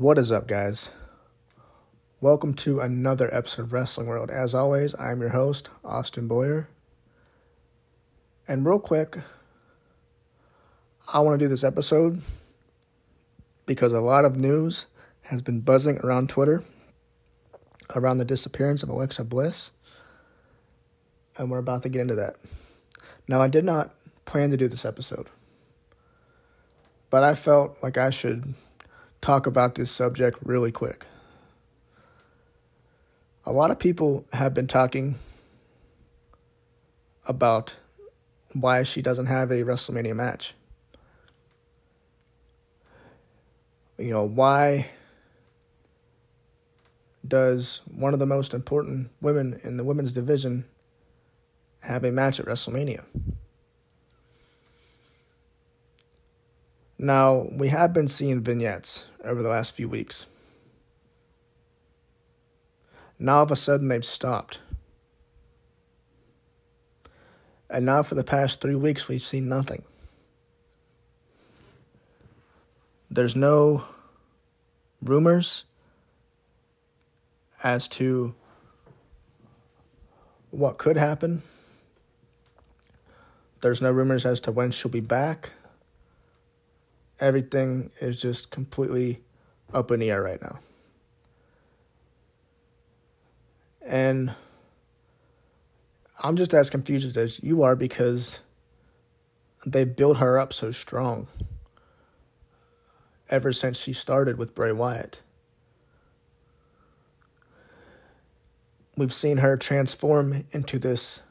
What is up, guys? Welcome to another episode of Wrestling World. As always, I'm your host, Austin Boyer. And real quick, I want to do this episode because a lot of news has been buzzing around Twitter around the disappearance of Alexa Bliss. And we're about to get into that. Now, I did not plan to do this episode, but I felt like I should talk about this subject really quick. A lot of people have been talking about why she doesn't have a WrestleMania match. You know, why does one of the most important women in the women's division have a match at WrestleMania? Now, we have been seeing vignettes over the last few weeks. Now, all of a sudden, they've stopped. And now, for the past three weeks, we've seen nothing. There's no rumors as to what could happen. There's no rumors as to when she'll be back everything is just completely up in the air right now. And I'm just as confused as you are because they built her up so strong ever since she started with Bray Wyatt. We've seen her transform into this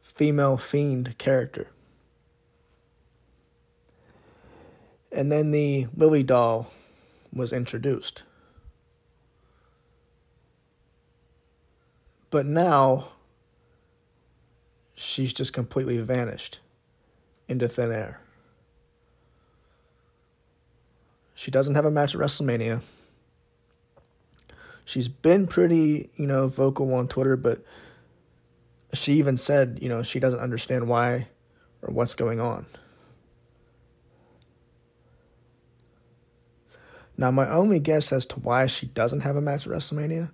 female fiend character. And then the Lily doll was introduced. But now she's just completely vanished into thin air. She doesn't have a match at WrestleMania. She's been pretty, you know, vocal on Twitter, but she even said, you know, she doesn't understand why or what's going on. Now, my only guess as to why she doesn't have a match at WrestleMania,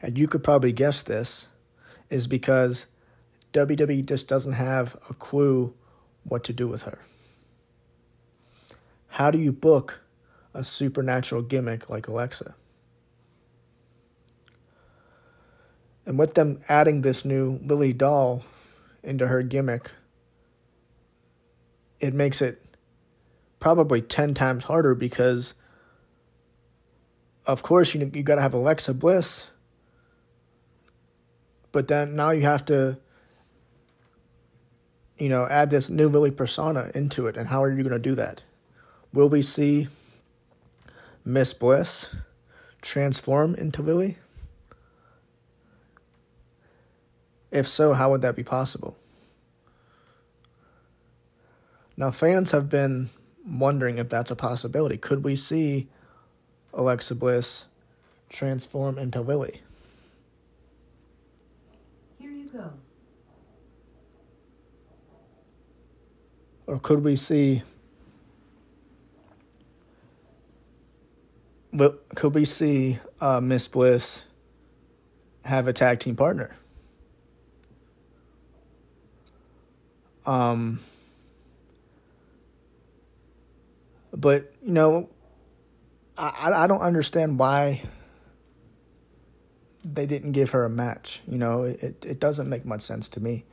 and you could probably guess this, is because WWE just doesn't have a clue what to do with her. How do you book a supernatural gimmick like Alexa? And with them adding this new Lily doll into her gimmick, it makes it probably 10 times harder because of course you you got to have Alexa Bliss but then now you have to you know add this new Lily persona into it and how are you going to do that? Will we see Miss Bliss transform into Lily? If so how would that be possible? Now fans have been wondering if that's a possibility. Could we see Alexa Bliss transform into Lily? Here you go. Or could we see could we see uh, Miss Bliss have a tag team partner? Um, But, you know, I, I don't understand why they didn't give her a match. You know, it, it doesn't make much sense to me.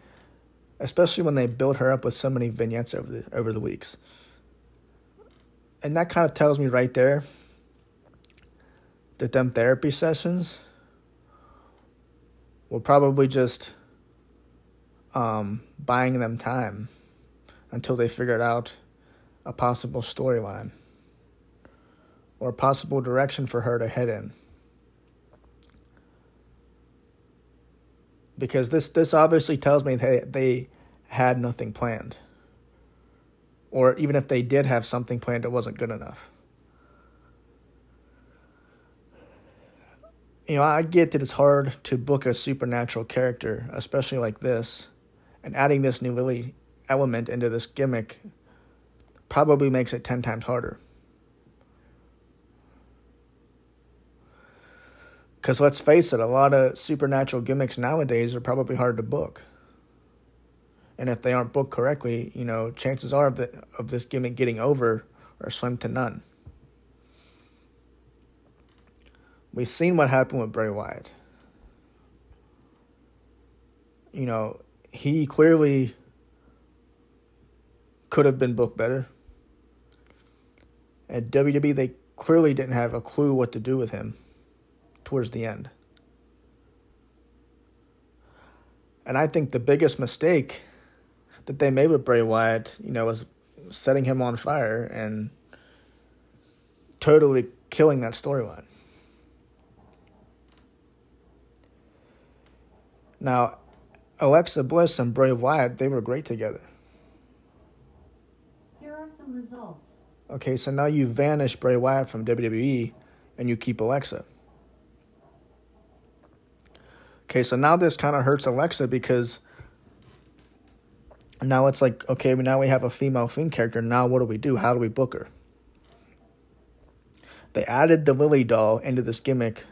Especially when they built her up with so many vignettes over the over the weeks. And that kind of tells me right there that them therapy sessions were probably just um, buying them time until they figured out a possible storyline or a possible direction for her to head in. Because this, this obviously tells me they, they had nothing planned. Or even if they did have something planned, it wasn't good enough. You know, I get that it's hard to book a supernatural character, especially like this, and adding this new Lily element into this gimmick probably makes it 10 times harder. Because let's face it, a lot of supernatural gimmicks nowadays are probably hard to book. And if they aren't booked correctly, you know, chances are of, the, of this gimmick getting over are slim to none. We've seen what happened with Bray Wyatt. You know, he clearly could have been booked better. At WWE, they clearly didn't have a clue what to do with him towards the end. And I think the biggest mistake that they made with Bray Wyatt, you know, was setting him on fire and totally killing that storyline. Now, Alexa Bliss and Bray Wyatt, they were great together. Here are some results. Okay, so now you vanish Bray Wyatt from WWE and you keep Alexa. Okay, so now this kind of hurts Alexa because now it's like, okay, now we have a female Fiend character. Now what do we do? How do we book her? They added the Lily doll into this gimmick.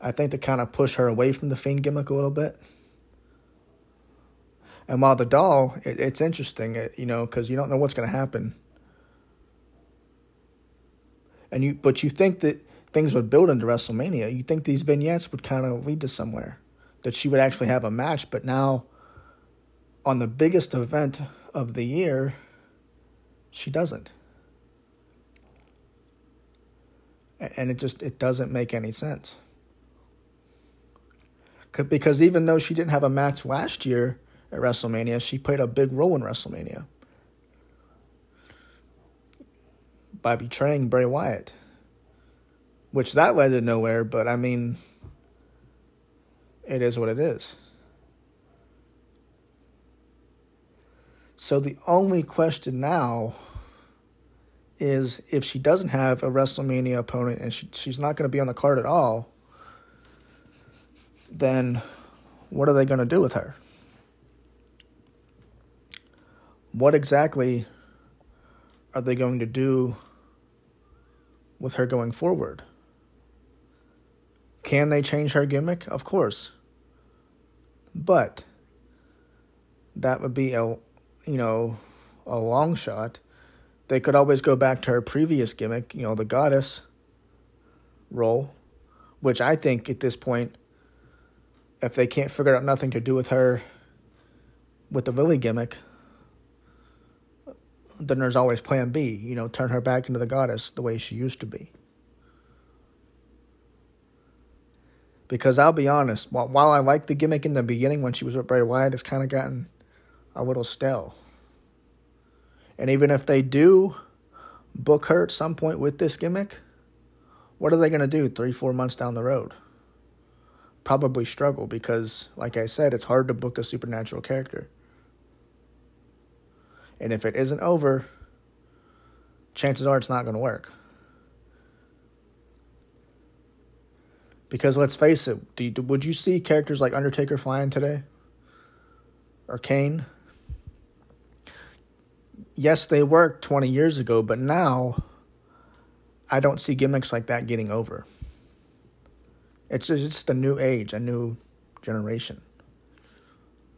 I think to kind of push her away from the Fiend gimmick a little bit. And while the doll, it, it's interesting, it, you know, because you don't know what's going to happen. And you, but you think that things would build into WrestleMania. You think these vignettes would kind of lead to somewhere, that she would actually have a match. But now, on the biggest event of the year, she doesn't. And it just it doesn't make any sense. Because even though she didn't have a match last year at WrestleMania, she played a big role in WrestleMania by betraying Bray Wyatt which that led to nowhere, but I mean, it is what it is. So the only question now is if she doesn't have a WrestleMania opponent and she, she's not going to be on the card at all, then what are they going to do with her? What exactly are they going to do with her going forward? Can they change her gimmick? Of course. But that would be a you know a long shot. They could always go back to her previous gimmick, you know, the goddess role, which I think at this point if they can't figure out nothing to do with her with the Lily gimmick, then there's always plan B, you know, turn her back into the goddess the way she used to be. Because I'll be honest, while, I liked the gimmick in the beginning when she was with Bray Wyatt, it's kind of gotten a little stale. And even if they do book her at some point with this gimmick, what are they going to do three, four months down the road? Probably struggle because, like I said, it's hard to book a supernatural character. And if it isn't over, chances are it's not going to work. Because let's face it, you, would you see characters like Undertaker flying today? Or Kane? Yes, they worked 20 years ago, but now I don't see gimmicks like that getting over. It's just it's the new age, a new generation.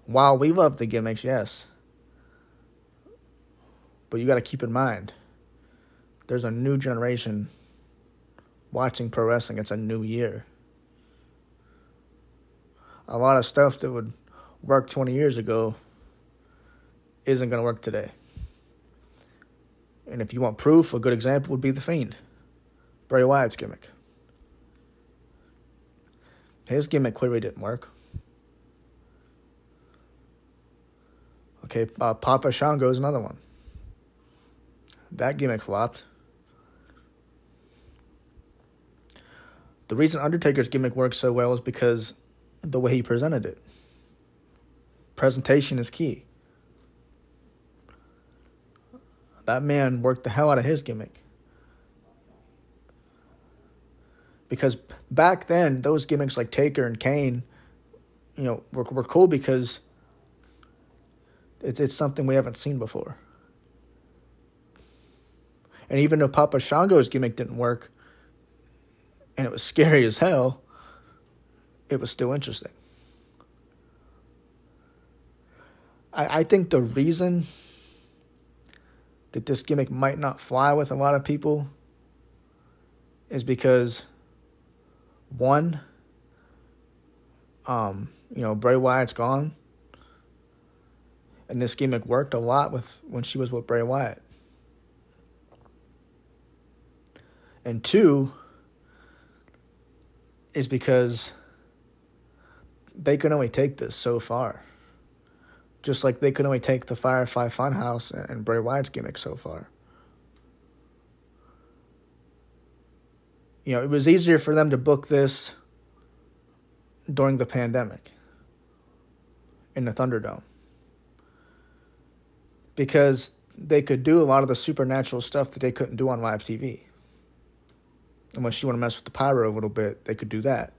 While we love the gimmicks, yes. But you got to keep in mind, there's a new generation watching pro wrestling. It's a new year. A lot of stuff that would work 20 years ago isn't going to work today. And if you want proof, a good example would be The Fiend, Bray Wyatt's gimmick. His gimmick clearly didn't work. Okay, uh, Papa Shango is another one. That gimmick flopped. The reason Undertaker's gimmick works so well is because the way he presented it. Presentation is key. That man worked the hell out of his gimmick. Because back then, those gimmicks like Taker and Kane, you know, were, were cool because it's, it's something we haven't seen before. And even though Papa Shango's gimmick didn't work, and it was scary as hell, it was still interesting. I, I think the reason that this gimmick might not fly with a lot of people is because one, um, you know, Bray Wyatt's gone. And this gimmick worked a lot with when she was with Bray Wyatt. And two is because they can only take this so far. Just like they could only take the Firefly Funhouse and Bray Wyatt's gimmick so far. You know, it was easier for them to book this during the pandemic in the Thunderdome because they could do a lot of the supernatural stuff that they couldn't do on live TV. Unless you want to mess with the pyro a little bit, they could do that.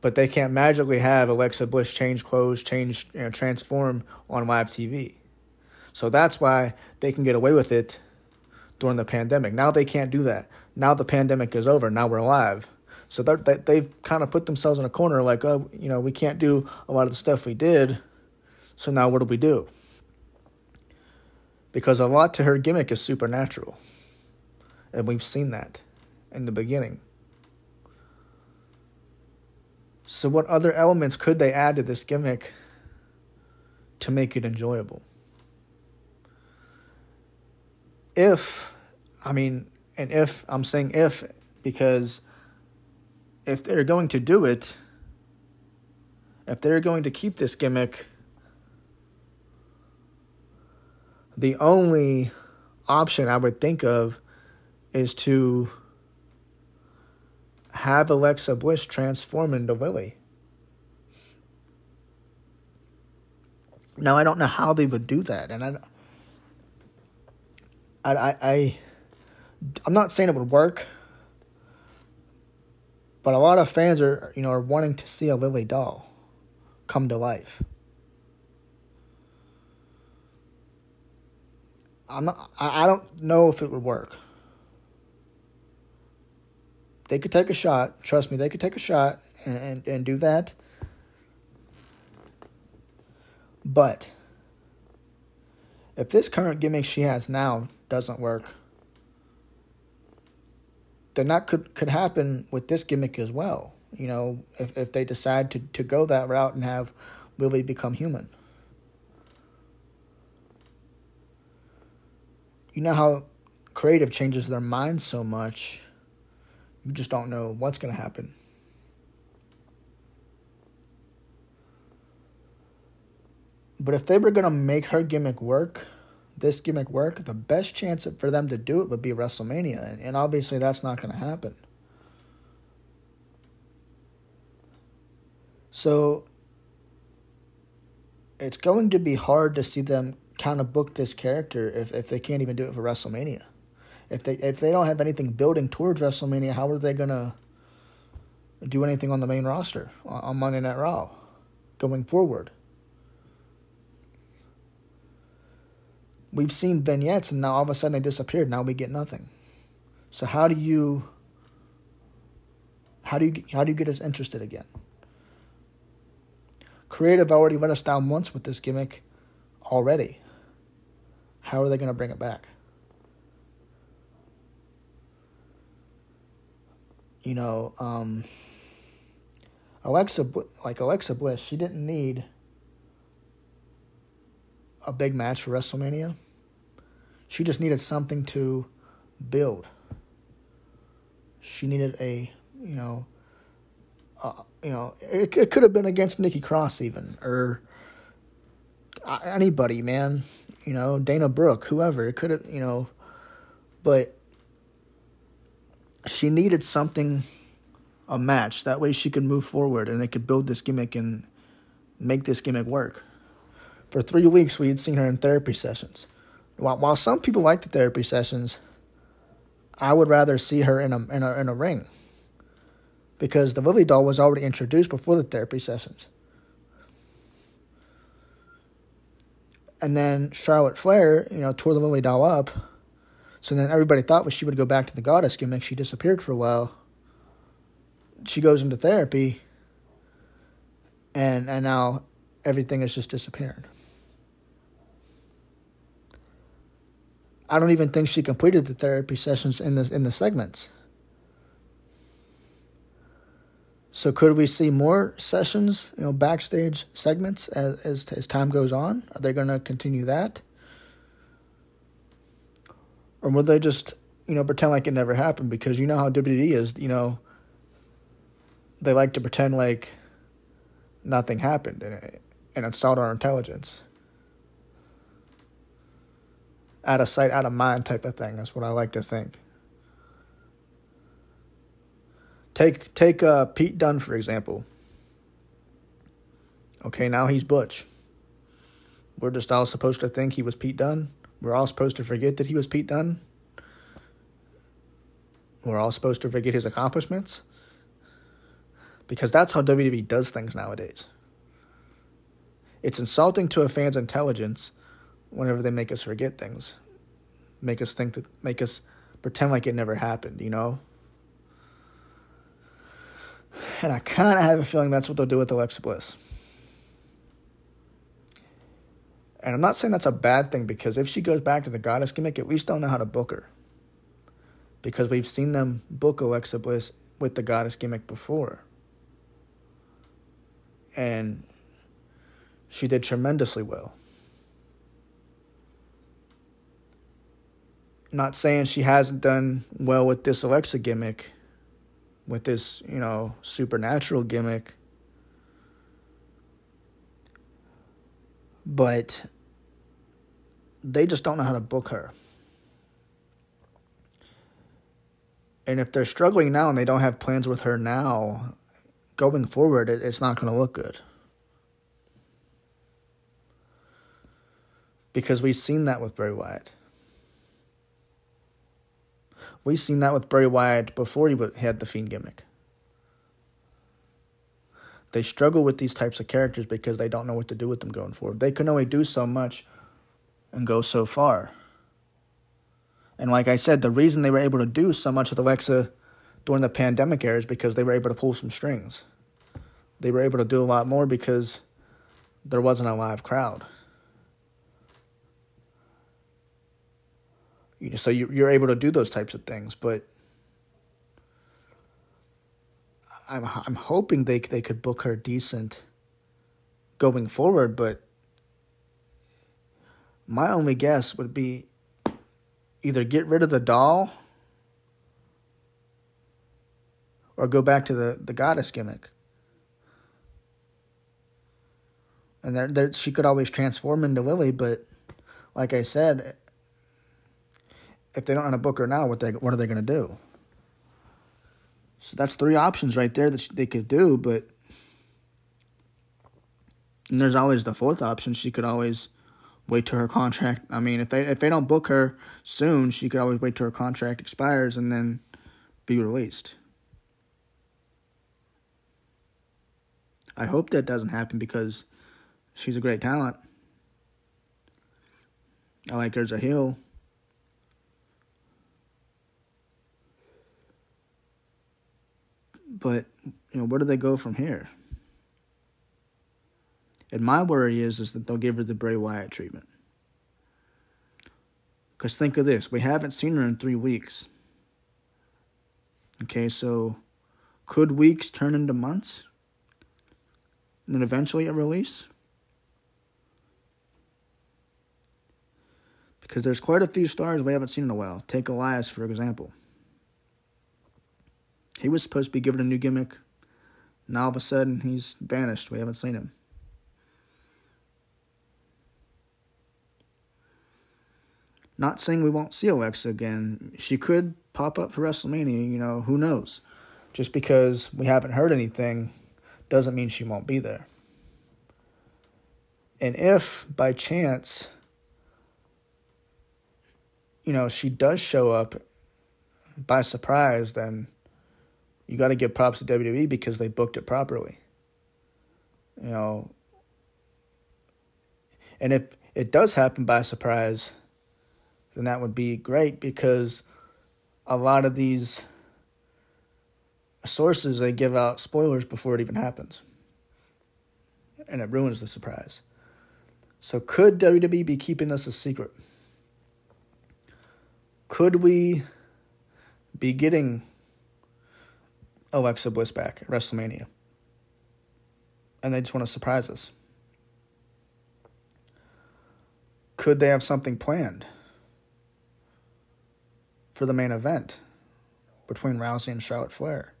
but they can't magically have Alexa Bliss change clothes, change, you know, transform on live TV. So that's why they can get away with it during the pandemic. Now they can't do that. Now the pandemic is over. Now we're live. So they they've kind of put themselves in a corner like, oh, you know, we can't do a lot of the stuff we did. So now what do we do? Because a lot to her gimmick is supernatural. And we've seen that in the beginning. So, what other elements could they add to this gimmick to make it enjoyable? If, I mean, and if, I'm saying if, because if they're going to do it, if they're going to keep this gimmick, the only option I would think of is to have Alexa Bliss transform into Lily. Now I don't know how they would do that, and I, I, I, I I'm not saying it would work, but a lot of fans are, you know, are wanting to see a Lily doll come to life. I'm not. I don't know if it would work. They could take a shot. Trust me, they could take a shot and, and, and do that. But if this current gimmick she has now doesn't work, then that could, could happen with this gimmick as well. You know, if, if they decide to, to go that route and have Lily become human. You know how creative changes their minds so much you just don't know what's going to happen. But if they were going to make her gimmick work, this gimmick work, the best chance for them to do it would be WrestleMania. And obviously, that's not going to happen. So, it's going to be hard to see them kind of book this character if, if they can't even do it for WrestleMania if they if they don't have anything building towards WrestleMania, how are they gonna do anything on the main roster on Monday Night Raw going forward? We've seen vignettes, and now all of a sudden they disappeared. Now we get nothing. So how do you how do you how do you get us interested again? Creative already let us down once with this gimmick already. How are they going to bring it back? You know, um, Alexa, like Alexa Bliss, she didn't need a big match for WrestleMania. She just needed something to build. She needed a, you know, uh, you know, it, it could have been against Nikki Cross even, or anybody, man. You know, Dana Brooke, whoever. It could have, you know, but she needed something, a match. That way she could move forward and they could build this gimmick and make this gimmick work. For three weeks, we had seen her in therapy sessions. While, while some people like the therapy sessions, I would rather see her in a, in a, in a ring because the Lily doll was already introduced before the therapy sessions. And then Charlotte Flair, you know, tore the Lily doll up. So then everybody thought well, she would go back to the goddess gimmick. She disappeared for a while. She goes into therapy, and and now everything is just disappearing. I don't even think she completed the therapy sessions in the in the segments. So could we see more sessions, you know, backstage segments as as, as time goes on? Are they going to continue that? Or will they just, you know, pretend like it never happened because you know how WWE is, you know, they like to pretend like nothing happened and, and insult our intelligence. Out of sight, out of mind type of thing. That's what I like to think. Take take uh, Pete Dunne for example. Okay, now he's Butch. We're just all supposed to think he was Pete Dunne. We're all supposed to forget that he was Pete Dunne. We're all supposed to forget his accomplishments. Because that's how WWE does things nowadays. It's insulting to a fan's intelligence whenever they make us forget things. Make us think that make us pretend like it never happened, you know? And I kind of have a feeling that's what they'll do with Alexa Bliss. And I'm not saying that's a bad thing because if she goes back to the goddess gimmick, at least they'll know how to book her. Because we've seen them book Alexa Bliss with the goddess gimmick before. And she did tremendously well. Not saying she hasn't done well with this Alexa gimmick with this, you know, supernatural gimmick. But they just don't know how to book her. And if they're struggling now and they don't have plans with her now, going forward, it's not going to look good. Because we've seen that with Bray Wyatt. We've seen that with Bray Wyatt before he had the Fiend gimmick. They struggle with these types of characters because they don't know what to do with them going forward. They can only do so much and go so far. And like I said, the reason they were able to do so much with Alexa during the pandemic era is because they were able to pull some strings. They were able to do a lot more because there wasn't a live crowd. You know, so you, you're able to do those types of things, but I'm I'm hoping they they could book her decent going forward, but my only guess would be either get rid of the doll or go back to the, the goddess gimmick. And there, there, she could always transform into Lily, but like I said, if they don't run a booker now, what they what are they going to do? So that's three options right there that they could do, but and there's always the fourth option. She could always wait till her contract. I mean, if they if they don't book her soon, she could always wait till her contract expires and then be released. I hope that doesn't happen because she's a great talent. I like her as a heel. But you know, where do they go from here? And my worry is is that they'll give her the Bray Wyatt treatment. Because think of this we haven't seen her in three weeks. Okay, so could weeks turn into months? And then eventually a release? Because there's quite a few stars we haven't seen in a while. Take Elias, for example. He was supposed to be given a new gimmick. Now all of a sudden he's vanished. We haven't seen him. Not saying we won't see Alexa again. She could pop up for WrestleMania, you know, who knows? Just because we haven't heard anything doesn't mean she won't be there. And if by chance, you know, she does show up by surprise, then you got to give props to WWE because they booked it properly. You know, and if it does happen by surprise, then that would be great because a lot of these sources they give out spoilers before it even happens. And it ruins the surprise. So could WWE be keeping this a secret? Could we be getting Alexa Bliss back at WrestleMania? And they just want to surprise us. Could they have something planned for the main event between Rousey and Charlotte Flair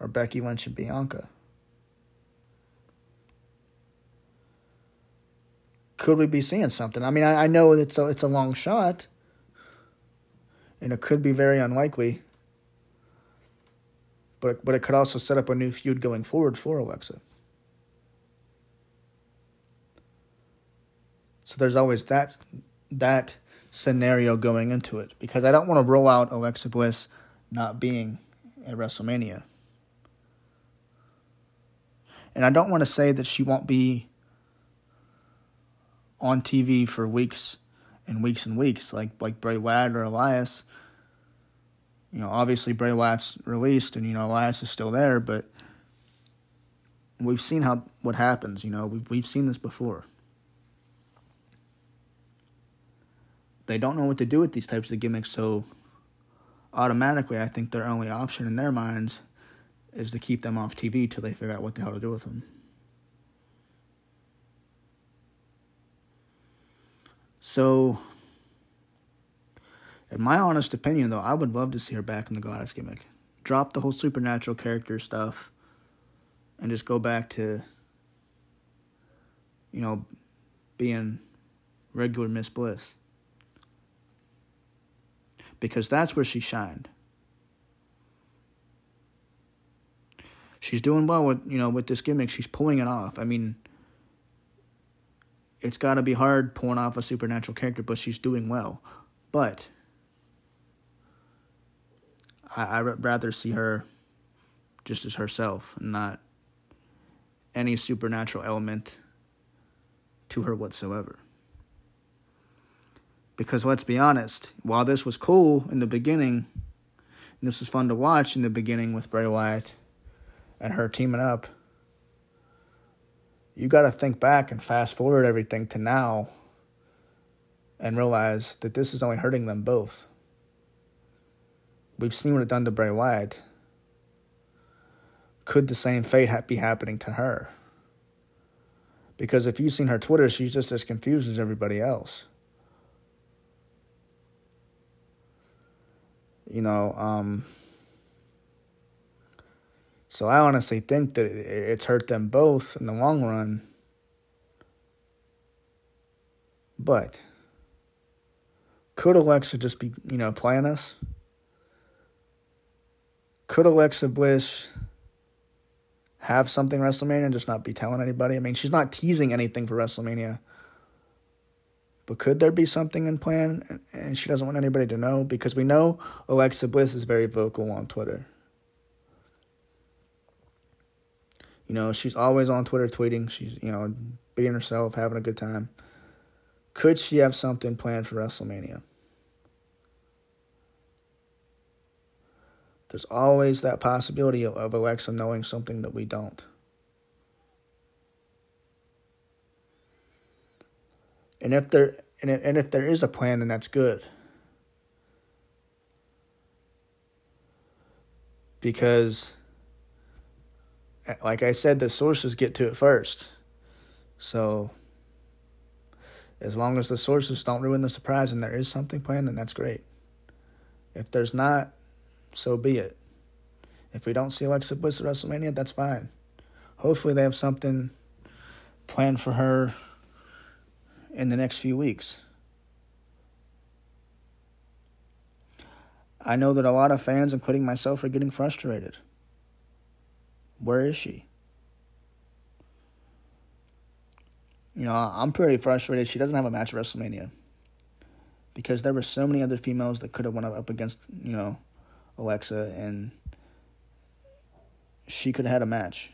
or Becky Lynch and Bianca? Could we be seeing something? I mean, I, I know it's a, it's a long shot, and it could be very unlikely but but it could also set up a new feud going forward for Alexa. So there's always that that scenario going into it because I don't want to roll out Alexa Bliss not being at WrestleMania. And I don't want to say that she won't be on TV for weeks and weeks and weeks like like Bray Wyatt or Elias you know, obviously Bray Wyatt's released and, you know, Elias is still there, but we've seen how what happens, you know, we've, we've seen this before. They don't know what to do with these types of gimmicks, so automatically I think their only option in their minds is to keep them off TV till they figure out what the hell to do with them. So in my honest opinion, though, I would love to see her back in the goddess gimmick. Drop the whole supernatural character stuff and just go back to, you know, being regular Miss Bliss. Because that's where she shined. She's doing well with, you know, with this gimmick. She's pulling it off. I mean, it's got to be hard pulling off a supernatural character, but she's doing well. But I, I'd rather see her just as herself and not any supernatural element to her whatsoever. Because let's be honest, while this was cool in the beginning, and this was fun to watch in the beginning with Bray Wyatt and her teaming up, you got to think back and fast forward everything to now and realize that this is only hurting them both. We've seen what it done to Bray Wyatt. Could the same fate be happening to her? Because if you've seen her Twitter, she's just as confused as everybody else. You know, um, so I honestly think that it's hurt them both in the long run. But could Alexa just be, you know, playing us? Could Alexa Bliss have something WrestleMania and just not be telling anybody? I mean, she's not teasing anything for WrestleMania. But could there be something in plan and she doesn't want anybody to know? Because we know Alexa Bliss is very vocal on Twitter. You know, she's always on Twitter tweeting. She's, you know, being herself, having a good time. Could she have something planned for WrestleMania? There's always that possibility of, Alexa knowing something that we don't. And if there and if, and if there is a plan, then that's good. Because eh, like I said, the sources get to it first. So as long as the sources don't ruin the surprise and there is something planned, then that's great. If there's not, so be it. If we don't see Alexa Bliss at WrestleMania, that's fine. Hopefully, they have something planned for her in the next few weeks. I know that a lot of fans, including myself, are getting frustrated. Where is she? You know, I'm pretty frustrated. She doesn't have a match at WrestleMania because there were so many other females that could have went up against you know Alexa, and she could have had a match.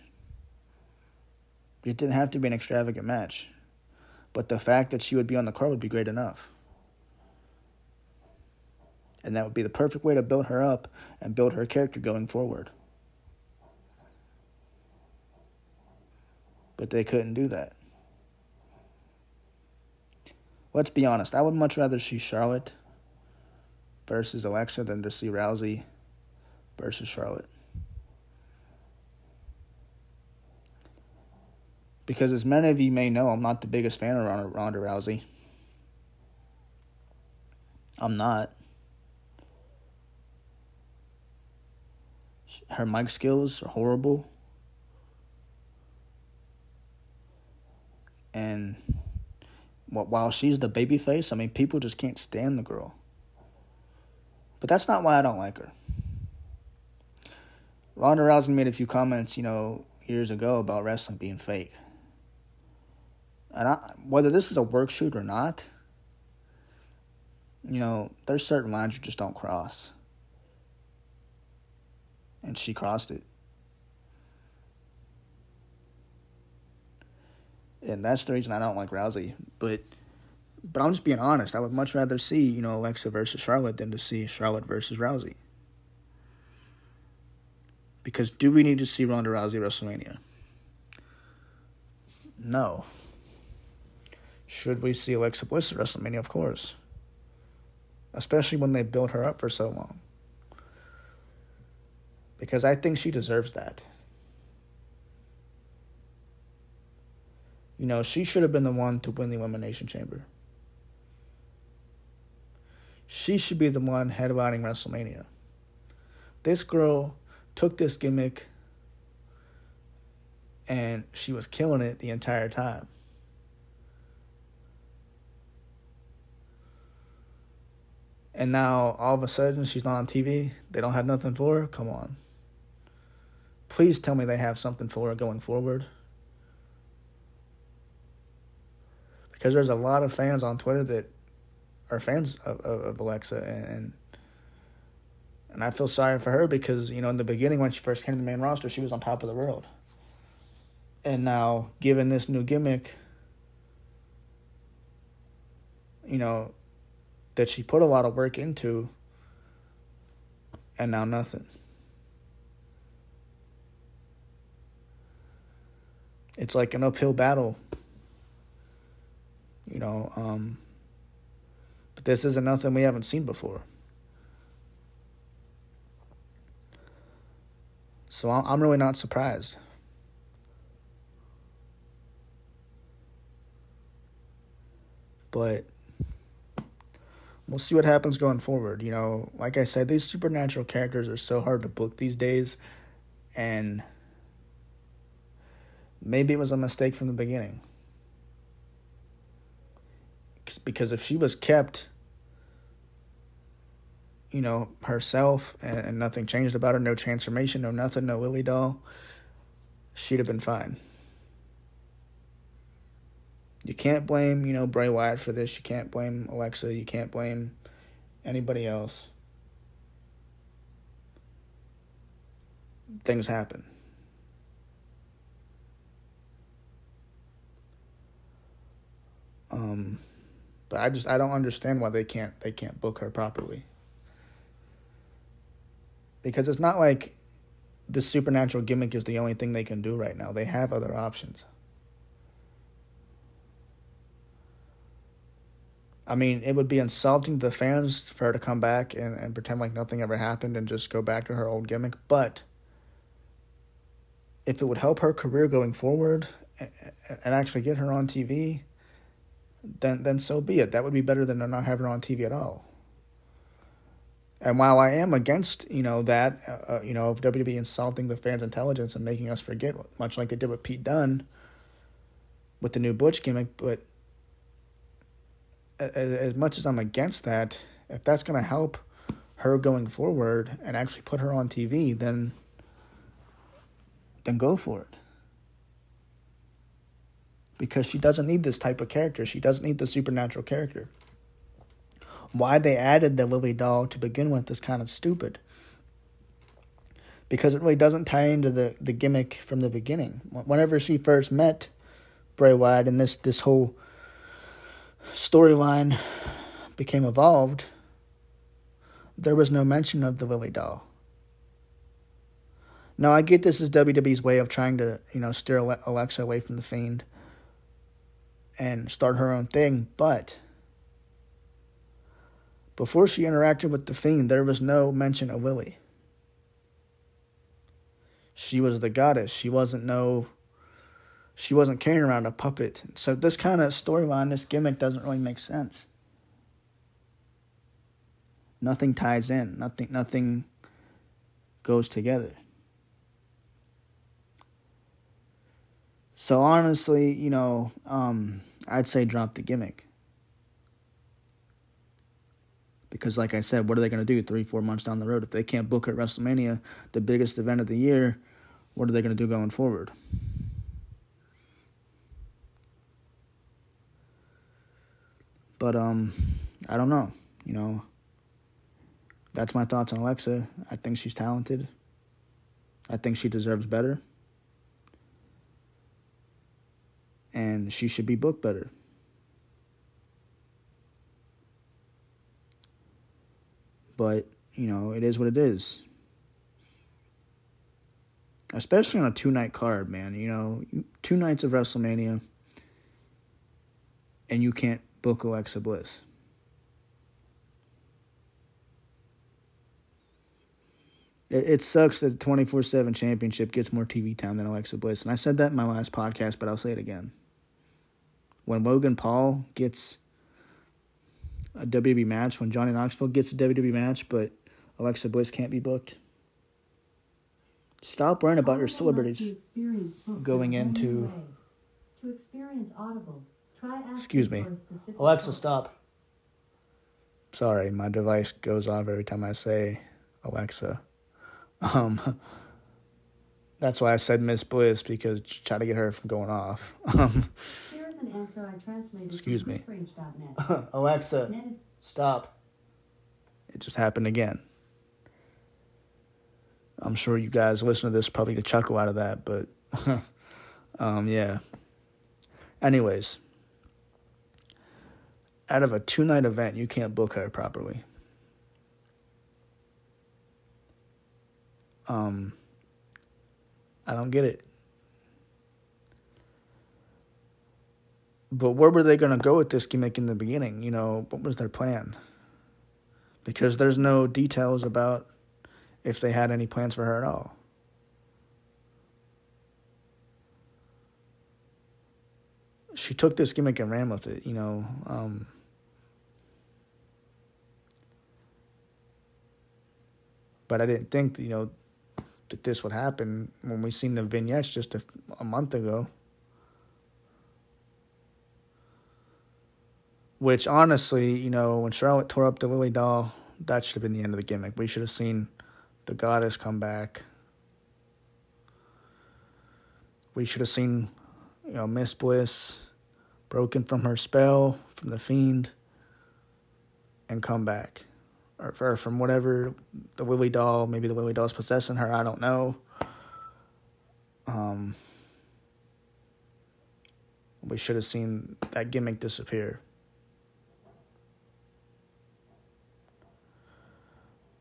It didn't have to be an extravagant match, but the fact that she would be on the card would be great enough. And that would be the perfect way to build her up and build her character going forward. But they couldn't do that. Let's be honest, I would much rather see Charlotte versus Alexa than to see Rousey versus Charlotte. Because as many of you may know, I'm not the biggest fan of Ronda, Ronda Rousey. I'm not. Her mic skills are horrible. And while she's the baby face, I mean, people just can't stand the girl. But that's not why I don't like her. Ronda Rousey made a few comments, you know, years ago about wrestling being fake. And I, whether this is a work shoot or not, you know, there's certain lines you just don't cross. And she crossed it. and that's the reason I don't like Rousey. But but I'm just being honest. I would much rather see you know Alexa versus Charlotte than to see Charlotte versus Rousey. Because do we need to see Ronda Rousey WrestleMania? No. Should we see Alexa Bliss at WrestleMania? Of course. Especially when they built her up for so long. Because I think she deserves that. You know, she should have been the one to win the Elimination Chamber. She should be the one headlining WrestleMania. This girl took this gimmick and she was killing it the entire time. And now all of a sudden she's not on TV. They don't have nothing for her. Come on. Please tell me they have something for her going forward. because there's a lot of fans on Twitter that are fans of, of, of Alexa and and I feel sorry for her because you know in the beginning when she first came to the main roster she was on top of the world, and now given this new gimmick, you know, that she put a lot of work into, and now nothing. It's like an uphill battle you know, um, but this isn't nothing we haven't seen before. So I'm really not surprised. But we'll see what happens going forward. You know, like I said, these supernatural characters are so hard to book these days, and maybe it was a mistake from the beginning because if she was kept you know herself and, and, nothing changed about her. No transformation no nothing no lily doll. She'd have been fine. You can't blame you know bray wyatt for this. You can't blame alexa. You can't blame anybody else. Things happen. Um but I just I don't understand why they can't they can't book her properly. Because it's not like the supernatural gimmick is the only thing they can do right now. They have other options. I mean, it would be insulting to the fans for her to come back and, and pretend like nothing ever happened and just go back to her old gimmick. But if it would help her career going forward and, actually get her on TV, then then so be it. That would be better than not having her on TV at all. And while I am against, you know, that, uh, you know, of WWE insulting the fans' intelligence and making us forget, much like they did with Pete Dunne with the new Butch gimmick, but as, as much as I'm against that, if that's going to help her going forward and actually put her on TV, then then go for it. Because she doesn't need this type of character. She doesn't need the supernatural character. Why they added the Lily doll to begin with is kind of stupid. Because it really doesn't tie into the, the gimmick from the beginning. Whenever she first met Bray Wyatt and this, this whole storyline became evolved, there was no mention of the Lily doll. Now I get this is WWE's way of trying to, you know, steer Alexa away from the Fiend and start her own thing, but before she interacted with the Fiend, there was no mention of Lily. She was the goddess. She wasn't no she wasn't carrying around a puppet. So this kind of storyline, this gimmick doesn't really make sense. Nothing ties in. Nothing nothing goes together. So honestly, you know, um, I'd say drop the gimmick. Because, like I said, what are they going to do three, four months down the road? If they can't book at WrestleMania, the biggest event of the year, what are they going to do going forward? But um, I don't know. You know, that's my thoughts on Alexa. I think she's talented. I think she deserves better. And she should be booked better. But, you know, it is what it is. Especially on a two night card, man. You know, two nights of WrestleMania, and you can't book Alexa Bliss. It, it sucks that the 24 7 championship gets more TV time than Alexa Bliss. And I said that in my last podcast, but I'll say it again. When Logan Paul gets a WWE match, when Johnny Knoxville gets a WWE match, but Alexa Bliss can't be booked. Stop worrying about your celebrities going into. To experience Audible Excuse me. Alexa, stop. Sorry, my device goes off every time I say Alexa. Um, that's why I said Miss Bliss because try to get her from going off. Um, answer I translated. Excuse me. Alexa, stop. It just happened again. I'm sure you guys listen to this probably to chuckle out of that, but um, yeah. Anyways, out of a two night event, you can't book her properly. Um, I don't get it. But where were they going to go with this gimmick in the beginning? You know, what was their plan? Because there's no details about if they had any plans for her at all. She took this gimmick and ran with it, you know. Um, But I didn't think, you know, that this would happen when we seen the vignettes just a, a month ago. Which honestly, you know, when Charlotte tore up the Lily doll, that should have been the end of the gimmick. We should have seen the goddess come back. We should have seen, you know, Miss Bliss broken from her spell from the fiend and come back or, or from whatever the Lily doll, maybe the Lily doll's possessing her. I don't know. Um, we should have seen that gimmick disappear.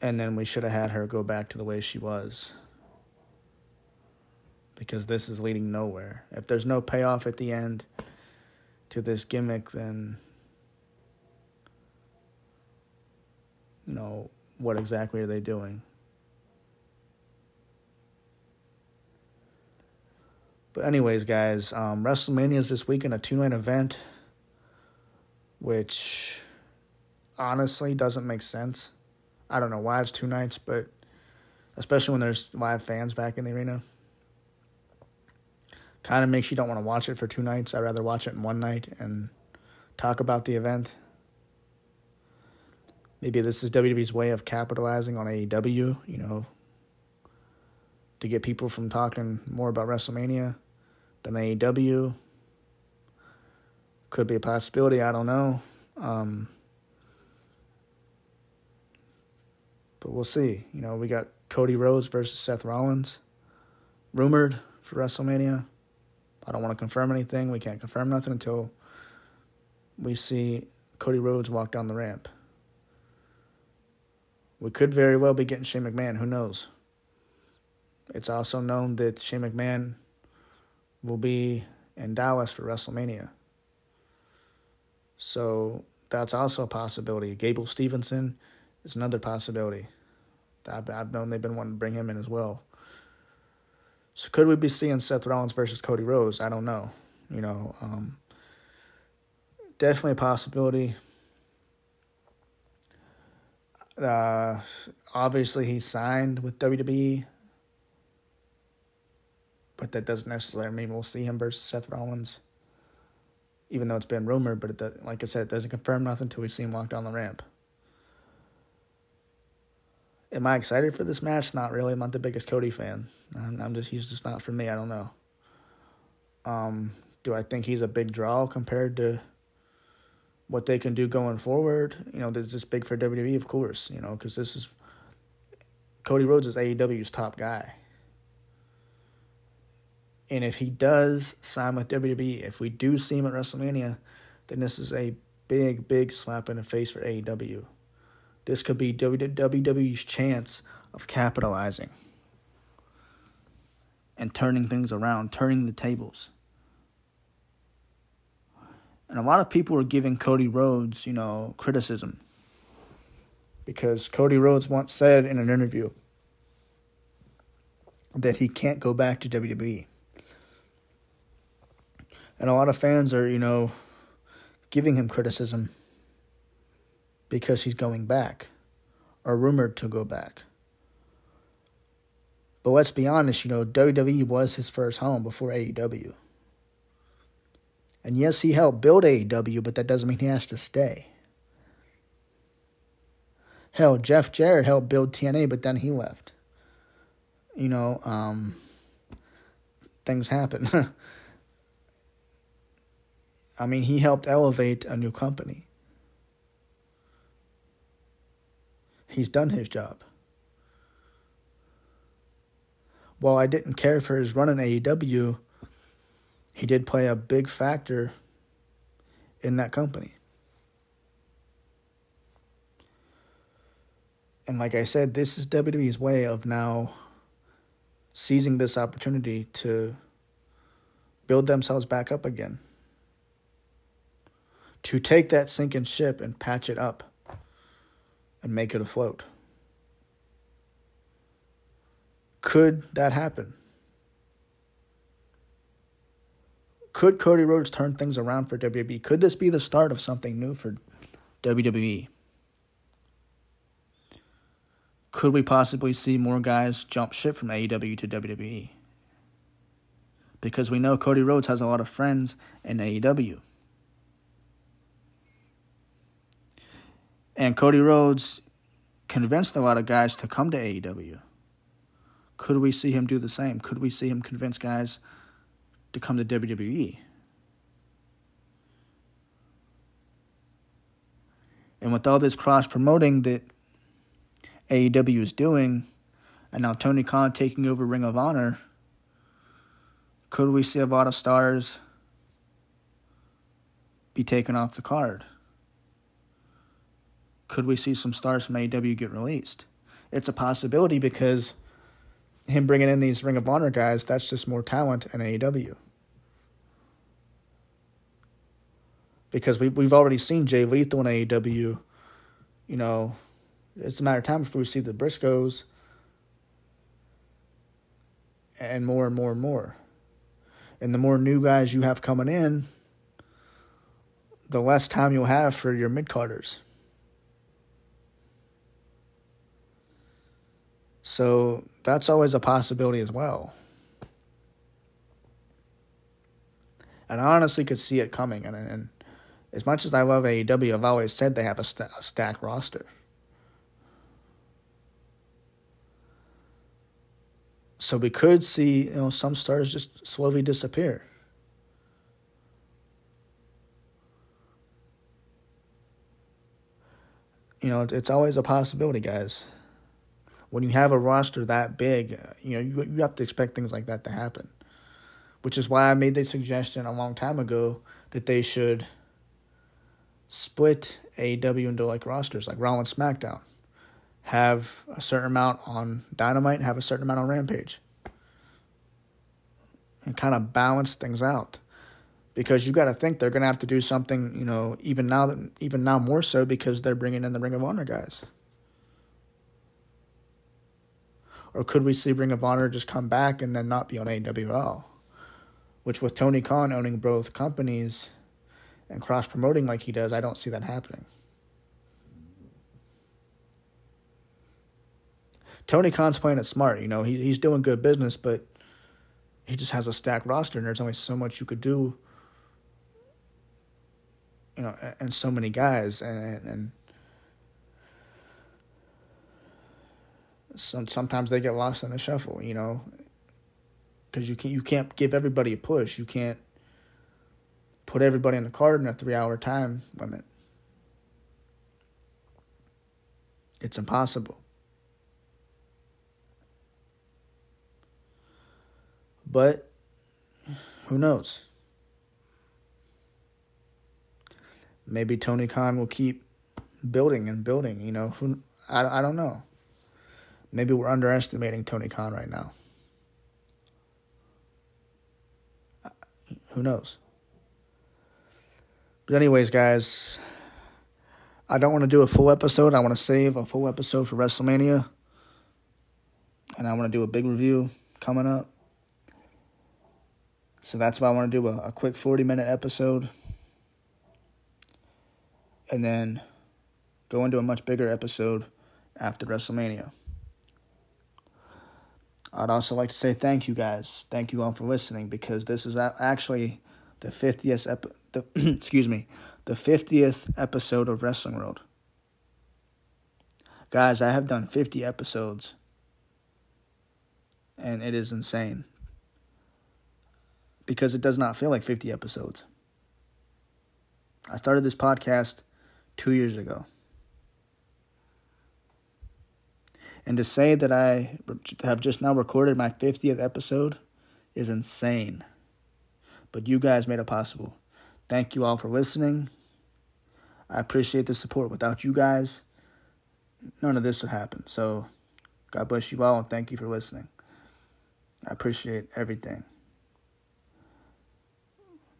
And then we should have had her go back to the way she was. Because this is leading nowhere. If there's no payoff at the end to this gimmick, then you know, what exactly are they doing? But anyways, guys, um, WrestleMania is this weekend, a two night event, which honestly doesn't make sense. I don't know why it's two nights, but especially when there's live fans back in the arena, kind of makes you don't want to watch it for two nights. I'd rather watch it in one night and talk about the event. Maybe this is WWE's way of capitalizing on AEW, you know, to get people from talking more about WrestleMania than AEW. Could be a possibility. I don't know. Um, but we'll see. You know, we got Cody Rhodes versus Seth Rollins, rumored for WrestleMania. I don't want to confirm anything. We can't confirm nothing until we see Cody Rhodes walk down the ramp. We could very well be getting Shane McMahon. Who knows? It's also known that Shane McMahon will be in Dallas for WrestleMania. So that's also a possibility. Gable Stevenson is another possibility. I've, I've known they've been wanting to bring him in as well. So could we be seeing Seth Rollins versus Cody Rhodes? I don't know. You know, um, definitely a possibility. Uh, obviously, he signed with WWE, but that doesn't necessarily mean we'll see him versus Seth Rollins. Even though it's been rumored, but it like I said, it doesn't confirm nothing until we see him walk down the ramp. Am I excited for this match? Not really. I'm not the biggest Cody fan. I'm, I'm just he's just not for me. I don't know. Um, do I think he's a big draw compared to what they can do going forward? You know, this is big for WWE, of course. You know, because this is Cody Rhodes is AEW's top guy. And if he does sign with WWE, if we do see him at WrestleMania, then this is a big, big slap in the face for AEW. This could be WWE's chance of capitalizing and turning things around, turning the tables. And a lot of people are giving Cody Rhodes, you know, criticism. Because Cody Rhodes once said in an interview that he can't go back to WWE. And a lot of fans are, you know, giving him criticism because he's going back or rumored to go back. But let's be honest, you know, WWE was his first home before AEW. And yes, he helped build AEW, but that doesn't mean he has to stay. Hell, Jeff Jarrett helped build TNA, but then he left. You know, um, things happen. I mean, he helped elevate a new company. He's done his job. While I didn't care for his run in AEW, he did play a big factor in that company. And like I said, this is WWE's way of now seizing this opportunity to build themselves back up again. To take that sinking ship and patch it up and make it afloat. Could that happen? Could Cody Rhodes turn things around for WWE? Could this be the start of something new for WWE? Could we possibly see more guys jump ship from AEW to WWE? Because we know Cody Rhodes has a lot of friends in AEW. And Cody Rhodes convinced a lot of guys to come to AEW. Could we see him do the same? Could we see him convince guys to come to WWE? And with all this cross promoting that AEW is doing, and now Tony Khan taking over Ring of Honor, could we see a lot of stars be taken off the card? Could we see some stars from AEW get released? It's a possibility because him bringing in these Ring of Honor guys, that's just more talent in AEW. Because we, we've already seen Jay Lethal in AEW, you know, It's a matter of time before we see the Briscoes and more and more and more. And the more new guys you have coming in, the less time you'll have for your mid carders. So that's always a possibility as well. And I honestly could see it coming. And, and as much as I love AEW, I've always said they have a, st- a stacked roster. So we could see, you know, some stars just slowly disappear. You know, it's always a possibility, guys. When you have a roster that big, uh, you know, you, you have to expect things like that to happen. Which is why I made the suggestion a long time ago that they should split AEW into like rosters, like Raw and SmackDown. Have a certain amount on Dynamite, and have a certain amount on Rampage. And kind of balance things out because you got to think they're going to have to do something, you know, even now even now more so because they're bringing in the Ring of Honor guys. Or could we see Ring of Honor just come back and then not be on all? Which with Tony Khan owning both companies and cross promoting like he does, I don't see that happening. Tony Khan's playing it smart, you know, he, he's doing good business, but he just has a stacked roster and there's only so much you could do you know, and so many guys, and and some sometimes they get lost in the shuffle, you know, because you can't you can't give everybody a push. You can't put everybody in the card in a three hour time limit. It's impossible. But who knows? maybe Tony Khan will keep building and building. You know, who I, I don't know. Maybe we're underestimating Tony Khan right now. Who knows? But anyways, guys, I don't want to do a full episode. I want to save a full episode for WrestleMania. And I want to do a big review coming up. So that's why I want to do a, a quick 40 minute episode and then go into a much bigger episode after WrestleMania. I'd also like to say thank you guys. Thank you all for listening because this is actually the 50th ep- the excuse me, the 50th episode of Wrestling World. Guys, I have done 50 episodes and it is insane. Because it does not feel like 50 episodes. I started this podcast two years ago. And to say that I have just now recorded my 50th episode is insane. But you guys made it possible. Thank you all for listening. I appreciate the support. Without you guys, none of this would happen. So, God bless you all and thank you for listening. I appreciate everything.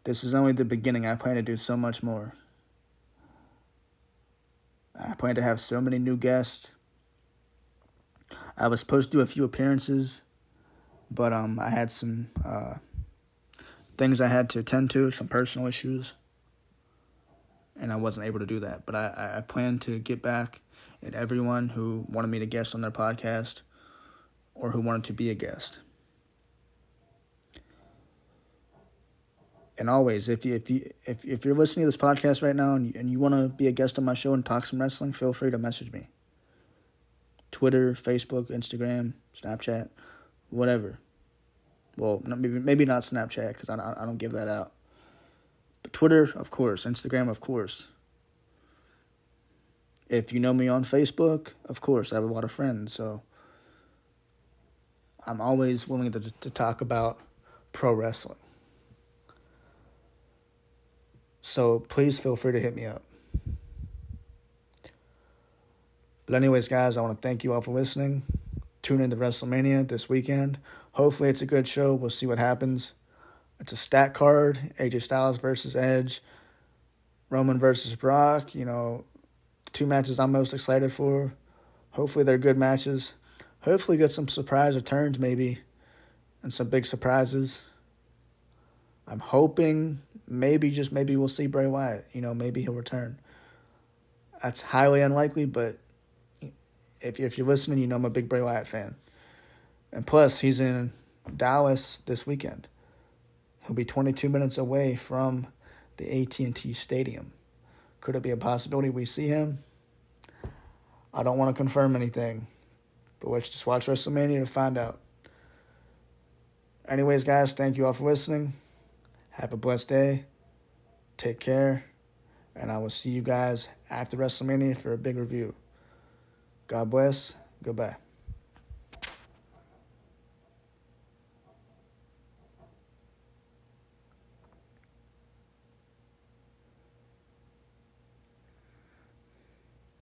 This is only the beginning. I plan to do so much more. I plan to have so many new guests. I was supposed to do a few appearances, but um, I had some uh, things I had to attend to, some personal issues, and I wasn't able to do that. But I, I plan to get back at everyone who wanted me to guest on their podcast or who wanted to be a guest. and always, if you if you if if you're listening to this podcast right now and you, and you want to be a guest on my show and talk some wrestling, feel free to message me. Twitter, Facebook, Instagram, Snapchat, whatever. Well, maybe maybe not Snapchat because I I don't give that out. But Twitter, of course. Instagram, of course. If you know me on Facebook, of course, I have a lot of friends, so I'm always willing to to talk about pro wrestling. So please feel free to hit me up. But, anyways, guys, I want to thank you all for listening. Tune in to WrestleMania this weekend. Hopefully, it's a good show. We'll see what happens. It's a stat card AJ Styles versus Edge, Roman versus Brock. You know, two matches I'm most excited for. Hopefully, they're good matches. Hopefully, get some surprise returns, maybe, and some big surprises. I'm hoping maybe, just maybe, we'll see Bray Wyatt. You know, maybe he'll return. That's highly unlikely, but if you're, if you're listening, you know I'm a big Bray Wyatt fan. And plus, he's in Dallas this weekend. He'll be 22 minutes away from the AT&T Stadium. Could it be a possibility we see him? I don't want to confirm anything, but let's just watch WrestleMania to find out. Anyways, guys, thank you all for listening. Have a blessed day. Take care. And I will see you guys after WrestleMania for a big review. God bless. Goodbye.